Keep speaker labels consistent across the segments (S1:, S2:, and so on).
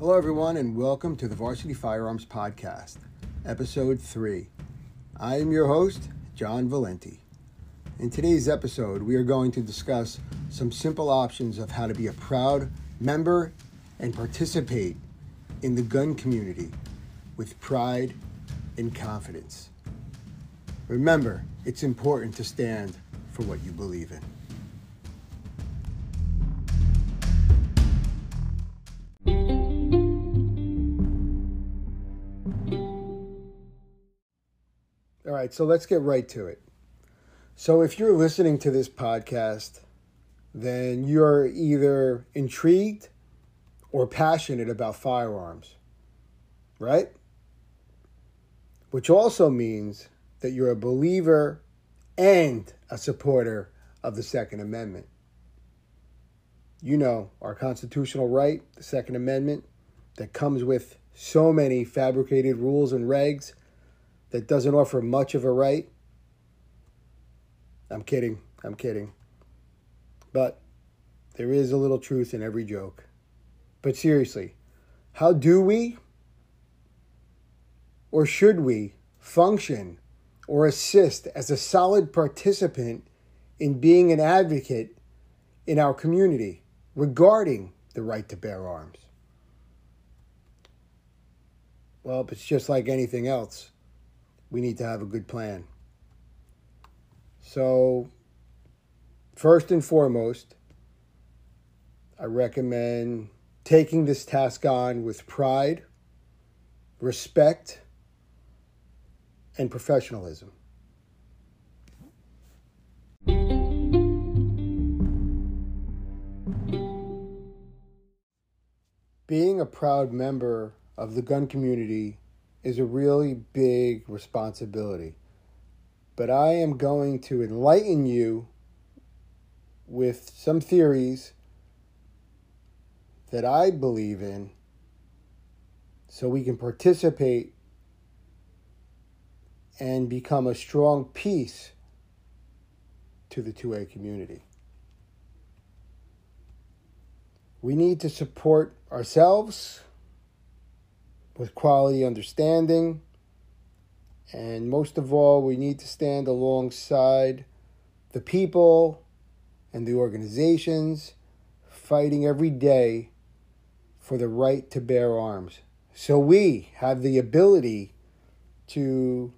S1: Hello, everyone, and welcome to the Varsity Firearms Podcast, Episode 3. I am your host, John Valenti. In today's episode, we are going to discuss some simple options of how to be a proud member and participate in the gun community with pride and confidence. Remember, it's important to stand for what you believe in. Right, so let's get right to it. So, if you're listening to this podcast, then you're either intrigued or passionate about firearms, right? Which also means that you're a believer and a supporter of the Second Amendment. You know, our constitutional right, the Second Amendment, that comes with so many fabricated rules and regs that doesn't offer much of a right. I'm kidding. I'm kidding. But there is a little truth in every joke. But seriously, how do we or should we function or assist as a solid participant in being an advocate in our community regarding the right to bear arms? Well, it's just like anything else. We need to have a good plan. So, first and foremost, I recommend taking this task on with pride, respect, and professionalism. Being a proud member of the gun community is a really big responsibility. But I am going to enlighten you with some theories that I believe in so we can participate and become a strong piece to the 2A community. We need to support ourselves with quality understanding. And most of all, we need to stand alongside the people and the organizations fighting every day for the right to bear arms. So we have the ability to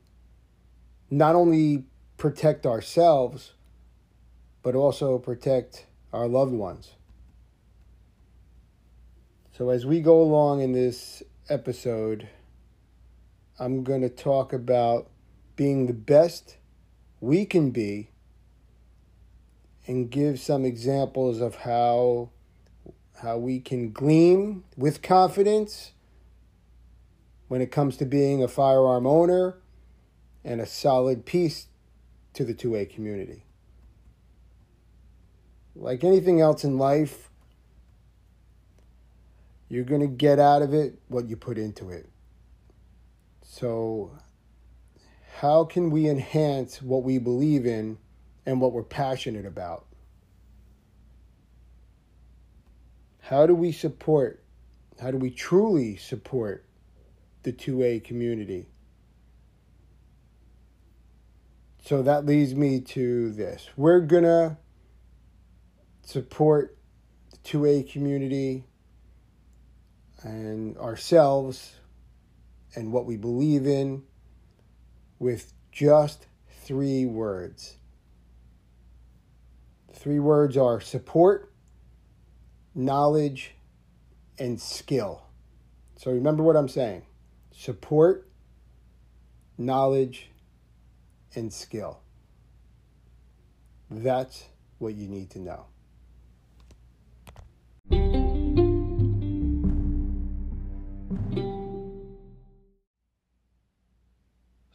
S1: not only protect ourselves, but also protect our loved ones. So, as we go along in this episode, I'm going to talk about being the best we can be and give some examples of how how we can gleam with confidence when it comes to being a firearm owner and a solid piece to the 2A community. Like anything else in life, you're going to get out of it what you put into it. So, how can we enhance what we believe in and what we're passionate about? How do we support, how do we truly support the 2A community? So that leads me to this. We're going to support the 2A community and ourselves and what we believe in with just three words. three words are support, knowledge, and skill. So remember what I'm saying support, knowledge, and skill. That's what you need to know.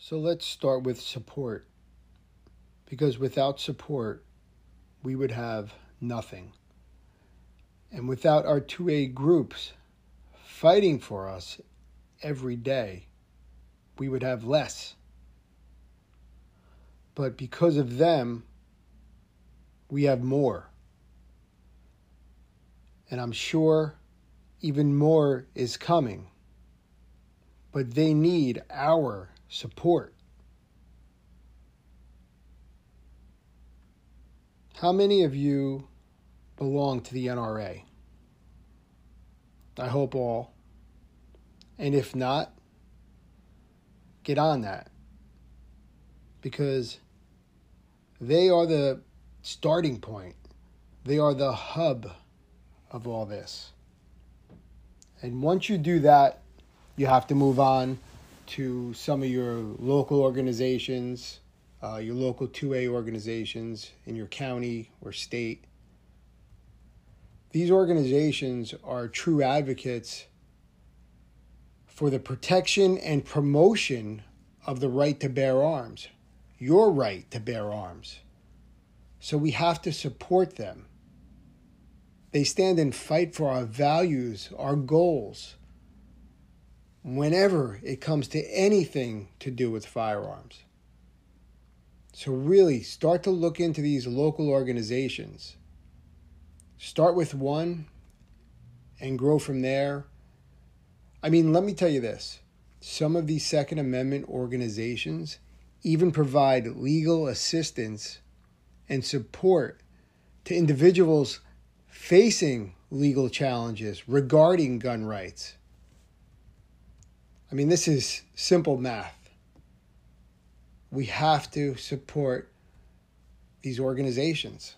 S1: So let's start with support. Because without support, we would have nothing. And without our 2A groups fighting for us every day, we would have less. But because of them, we have more. And I'm sure even more is coming. But they need our support. How many of you belong to the NRA? I hope all. And if not, get on that. Because they are the starting point, they are the hub of all this. And once you do that, you have to move on to some of your local organizations, uh, your local 2A organizations in your county or state. These organizations are true advocates for the protection and promotion of the right to bear arms, your right to bear arms. So we have to support them. They stand and fight for our values, our goals, whenever it comes to anything to do with firearms. So, really, start to look into these local organizations. Start with one and grow from there. I mean, let me tell you this some of these Second Amendment organizations even provide legal assistance and support to individuals facing legal challenges regarding gun rights. I mean, this is simple math. We have to support these organizations.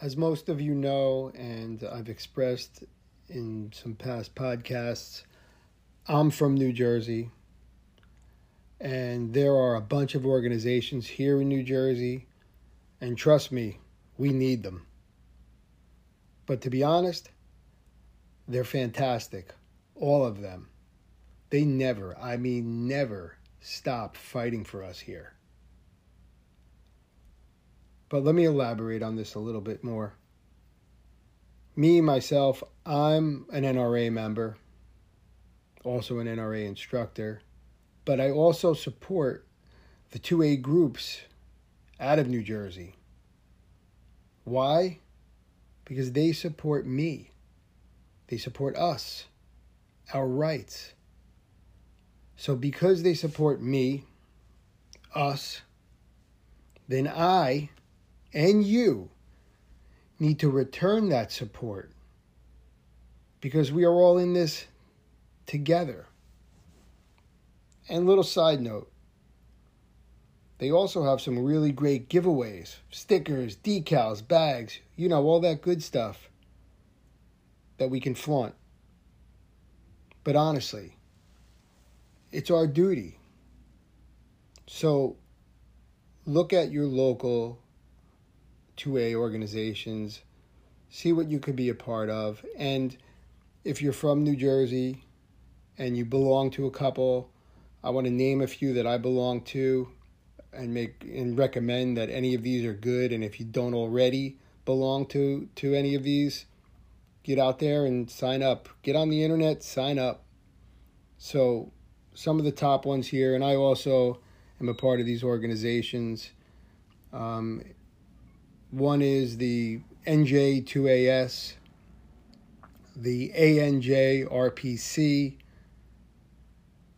S1: As most of you know, and I've expressed in some past podcasts, I'm from New Jersey, and there are a bunch of organizations here in New Jersey, and trust me, we need them. But to be honest, they're fantastic, all of them. They never, I mean, never stop fighting for us here. But let me elaborate on this a little bit more. Me, myself, I'm an NRA member also an NRA instructor, but I also support the 2A groups out of New Jersey. Why? Because they support me. They support us, our rights. So, because they support me, us, then I and you need to return that support because we are all in this together. And little side note, they also have some really great giveaways stickers, decals, bags, you know, all that good stuff that we can flaunt. But honestly, it's our duty. So look at your local 2A organizations, see what you could be a part of. And if you're from New Jersey, and you belong to a couple, I want to name a few that I belong to and make and recommend that any of these are good and if you don't already belong to to any of these, get out there and sign up. Get on the internet, sign up. So, some of the top ones here and I also am a part of these organizations. Um, one is the NJ2AS, the ANJRPC,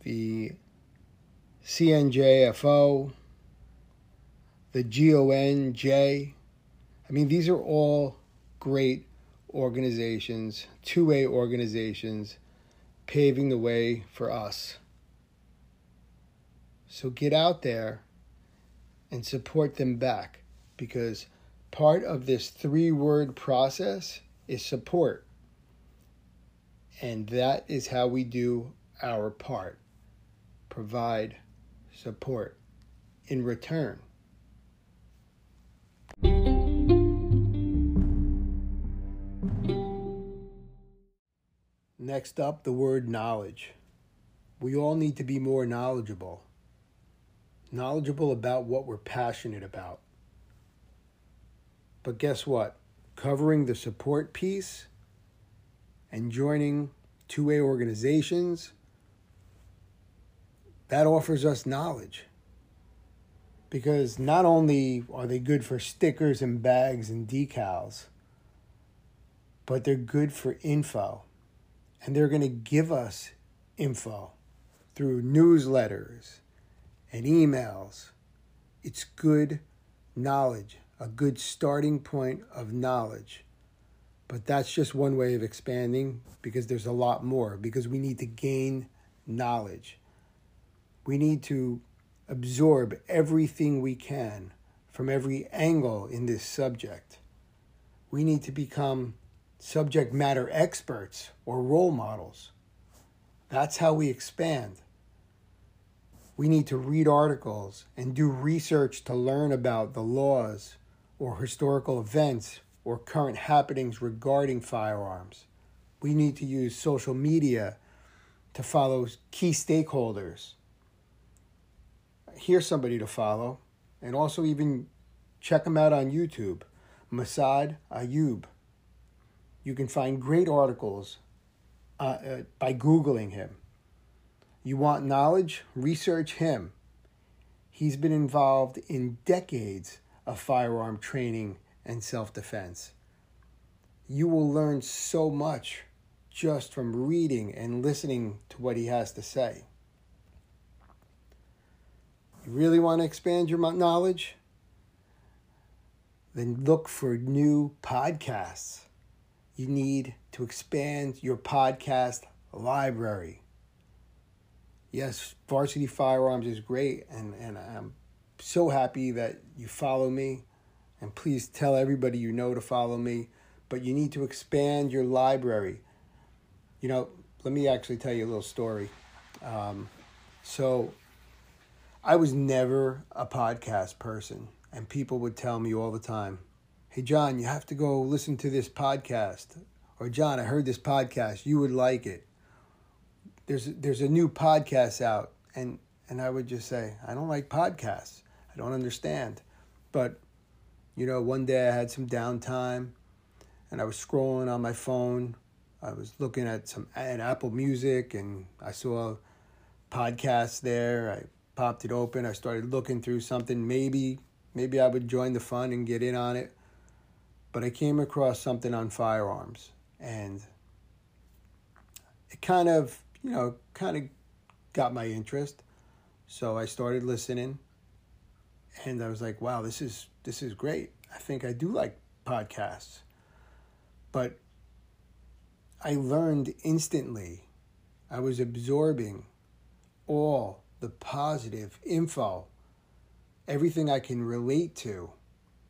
S1: the CNJFO, the GONJ. I mean, these are all great organizations, 2A organizations, paving the way for us. So get out there and support them back because part of this three word process is support. And that is how we do our part provide support in return. Next up, the word knowledge. We all need to be more knowledgeable. Knowledgeable about what we're passionate about. But guess what? Covering the support piece and joining 2A organizations that offers us knowledge. Because not only are they good for stickers and bags and decals, but they're good for info. And they're going to give us info through newsletters and emails. It's good knowledge, a good starting point of knowledge. But that's just one way of expanding because there's a lot more, because we need to gain knowledge. We need to absorb everything we can from every angle in this subject. We need to become subject matter experts or role models. That's how we expand. We need to read articles and do research to learn about the laws or historical events or current happenings regarding firearms. We need to use social media to follow key stakeholders here's somebody to follow, and also even check him out on YouTube, Massad Ayoob. You can find great articles uh, uh, by Googling him. You want knowledge? Research him. He's been involved in decades of firearm training and self defense. You will learn so much just from reading and listening to what he has to say. You really want to expand your knowledge? Then look for new podcasts. You need to expand your podcast library. Yes, Varsity Firearms is great, and, and I'm so happy that you follow me. And please tell everybody you know to follow me. But you need to expand your library. You know, let me actually tell you a little story. Um, so, I was never a podcast person, and people would tell me all the time, Hey, John, you have to go listen to this podcast. Or, John, I heard this podcast. You would like it. There's, there's a new podcast out. And, and I would just say, I don't like podcasts. I don't understand. But, you know, one day I had some downtime and I was scrolling on my phone. I was looking at some at Apple Music and I saw podcasts there. I popped it open. I started looking through something. Maybe, maybe I would join the fun and get in on it. But I came across something on firearms, and it kind of, you know, kind of got my interest. So I started listening, and I was like, "Wow, this is this is great. I think I do like podcasts." But I learned instantly. I was absorbing all the positive info, everything I can relate to,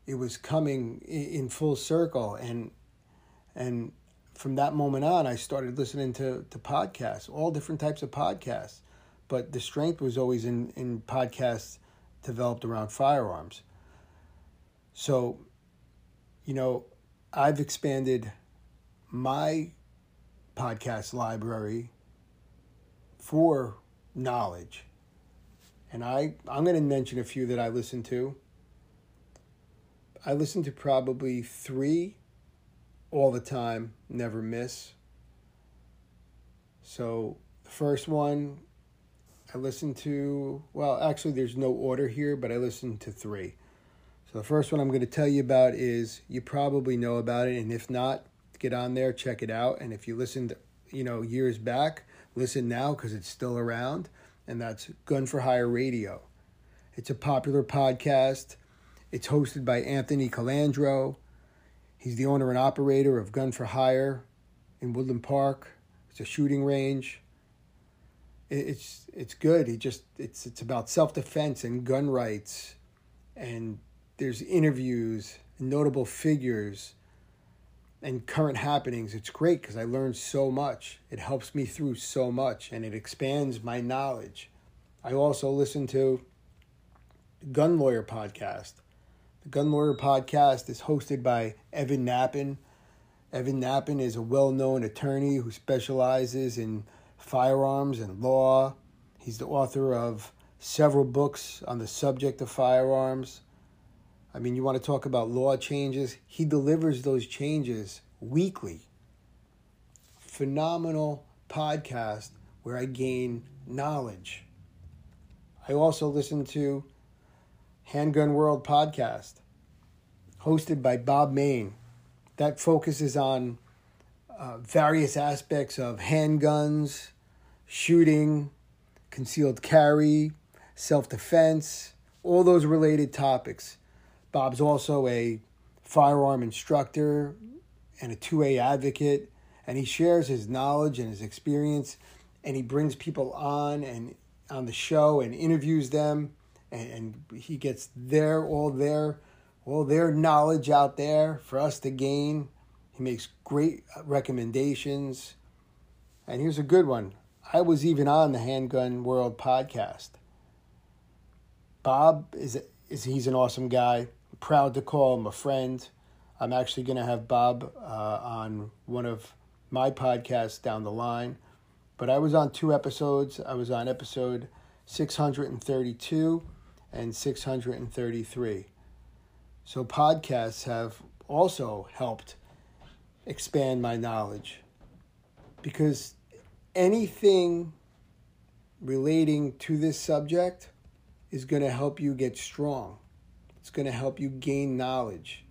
S1: it was coming in full circle. And, and from that moment on, I started listening to, to podcasts, all different types of podcasts. But the strength was always in, in podcasts developed around firearms. So, you know, I've expanded my podcast library for knowledge and I I'm going to mention a few that I listen to. I listen to probably three all the time, never miss. So the first one I listen to, well, actually, there's no order here, but I listen to three. So the first one I'm going to tell you about is you probably know about it, and if not, get on there, check it out. And if you listened, you know, years back, listen now because it's still around and that's Gun for Hire Radio. It's a popular podcast. It's hosted by Anthony Colandro. He's the owner and operator of Gun for Hire in Woodland Park. It's a shooting range. It's it's good. He just it's it's about self defense and gun rights, and there's interviews, notable figures, and current happenings. It's great because I learn so much. It helps me through so much and it expands my knowledge. I also listen to the Gun Lawyer podcast. The Gun Lawyer podcast is hosted by Evan Nappen. Evan Nappen is a well known attorney who specializes in firearms and law. He's the author of several books on the subject of firearms. I mean, you want to talk about law changes? He delivers those changes weekly. Phenomenal podcast where I gain knowledge. I also listen to Handgun World podcast, hosted by Bob Mayne, that focuses on uh, various aspects of handguns, shooting, concealed carry, self defense, all those related topics. Bob's also a firearm instructor and a 2A advocate, and he shares his knowledge and his experience, and he brings people on and on the show and interviews them, and, and he gets their all their all their knowledge out there for us to gain. He makes great recommendations, and here's a good one. I was even on the Handgun World podcast. Bob is is he's an awesome guy. Proud to call him a friend. I'm actually going to have Bob uh, on one of my podcasts down the line. But I was on two episodes. I was on episode 632 and 633. So podcasts have also helped expand my knowledge because anything relating to this subject is going to help you get strong. It's going to help you gain knowledge.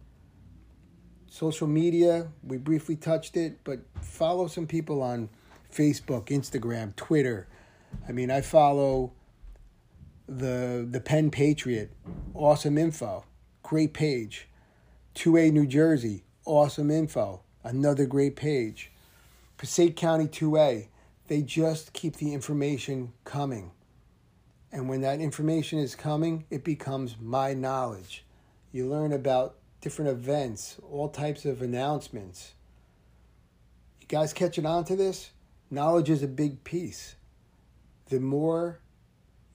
S1: Social media, we briefly touched it, but follow some people on Facebook, Instagram, Twitter. I mean, I follow the the Penn Patriot, awesome info, great page. 2A New Jersey, awesome info, another great page. Passaic County 2A, they just keep the information coming. And when that information is coming, it becomes my knowledge. You learn about different events, all types of announcements. You guys catching on to this? Knowledge is a big piece. The more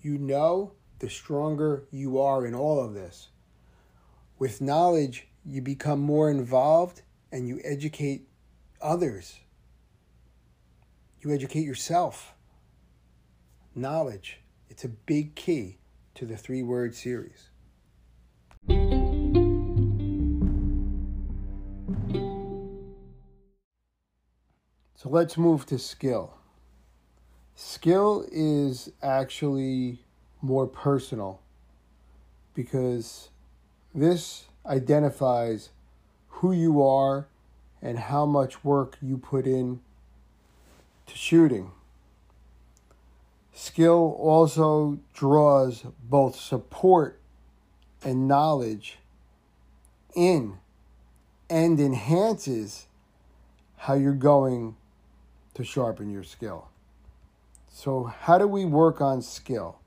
S1: you know, the stronger you are in all of this. With knowledge, you become more involved and you educate others. You educate yourself. Knowledge. It's a big key to the three word series. So let's move to skill. Skill is actually more personal because this identifies who you are and how much work you put in to shooting. Skill also draws both support and knowledge in and enhances how you're going to sharpen your skill. So, how do we work on skill?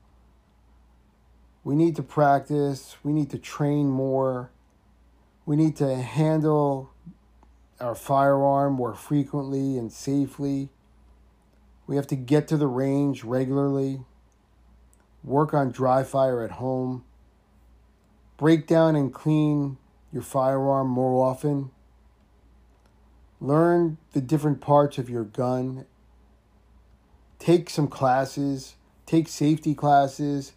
S1: We need to practice, we need to train more, we need to handle our firearm more frequently and safely. We have to get to the range regularly, work on dry fire at home, break down and clean your firearm more often, learn the different parts of your gun, take some classes, take safety classes,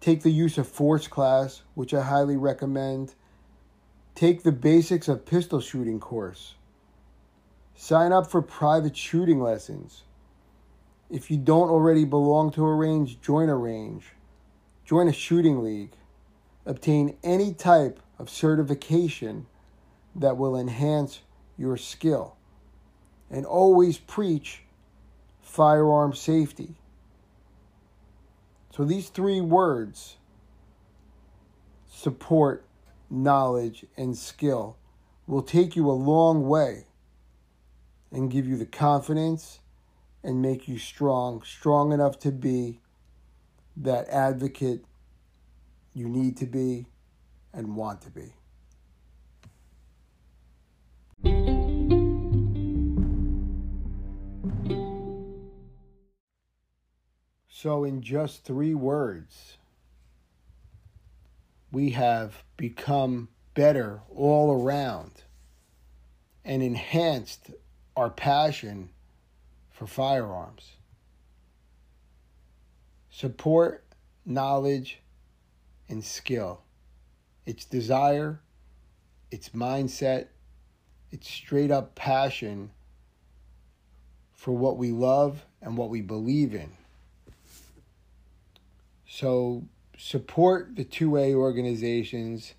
S1: take the use of force class, which I highly recommend. Take the basics of pistol shooting course. Sign up for private shooting lessons. If you don't already belong to a range, join a range. Join a shooting league. Obtain any type of certification that will enhance your skill. And always preach firearm safety. So these three words support, knowledge, and skill will take you a long way and give you the confidence and make you strong, strong enough to be that advocate you need to be and want to be. So, in just three words, we have become better all around and enhanced our passion for firearms. Support, knowledge, and skill. It's desire, it's mindset, it's straight up passion for what we love and what we believe in. So support the 2A organizations,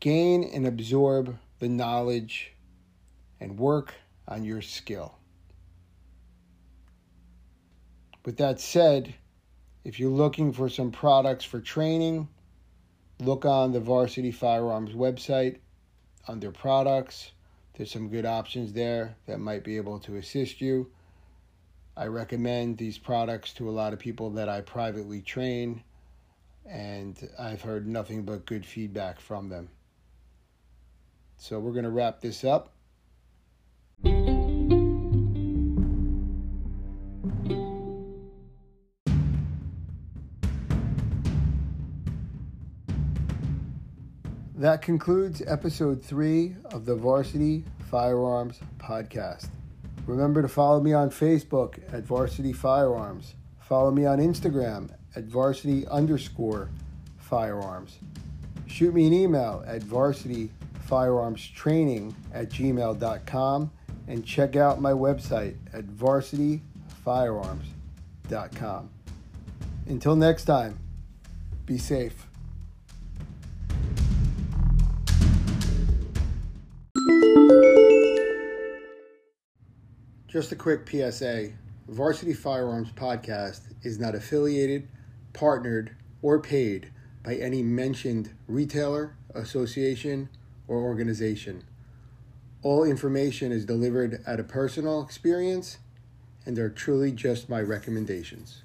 S1: gain and absorb the knowledge, and work on your skill. With that said, if you're looking for some products for training, look on the Varsity Firearms website under products. There's some good options there that might be able to assist you. I recommend these products to a lot of people that I privately train, and I've heard nothing but good feedback from them. So we're going to wrap this up. That concludes episode three of the Varsity Firearms Podcast. Remember to follow me on Facebook at Varsity Firearms. Follow me on Instagram at varsity underscore firearms. Shoot me an email at varsity firearms training at gmail.com and check out my website at Varsity varsityfirearms.com. Until next time, be safe. Just a quick PSA Varsity Firearms Podcast is not affiliated, partnered, or paid by any mentioned retailer, association, or organization. All information is delivered at a personal experience and are truly just my recommendations.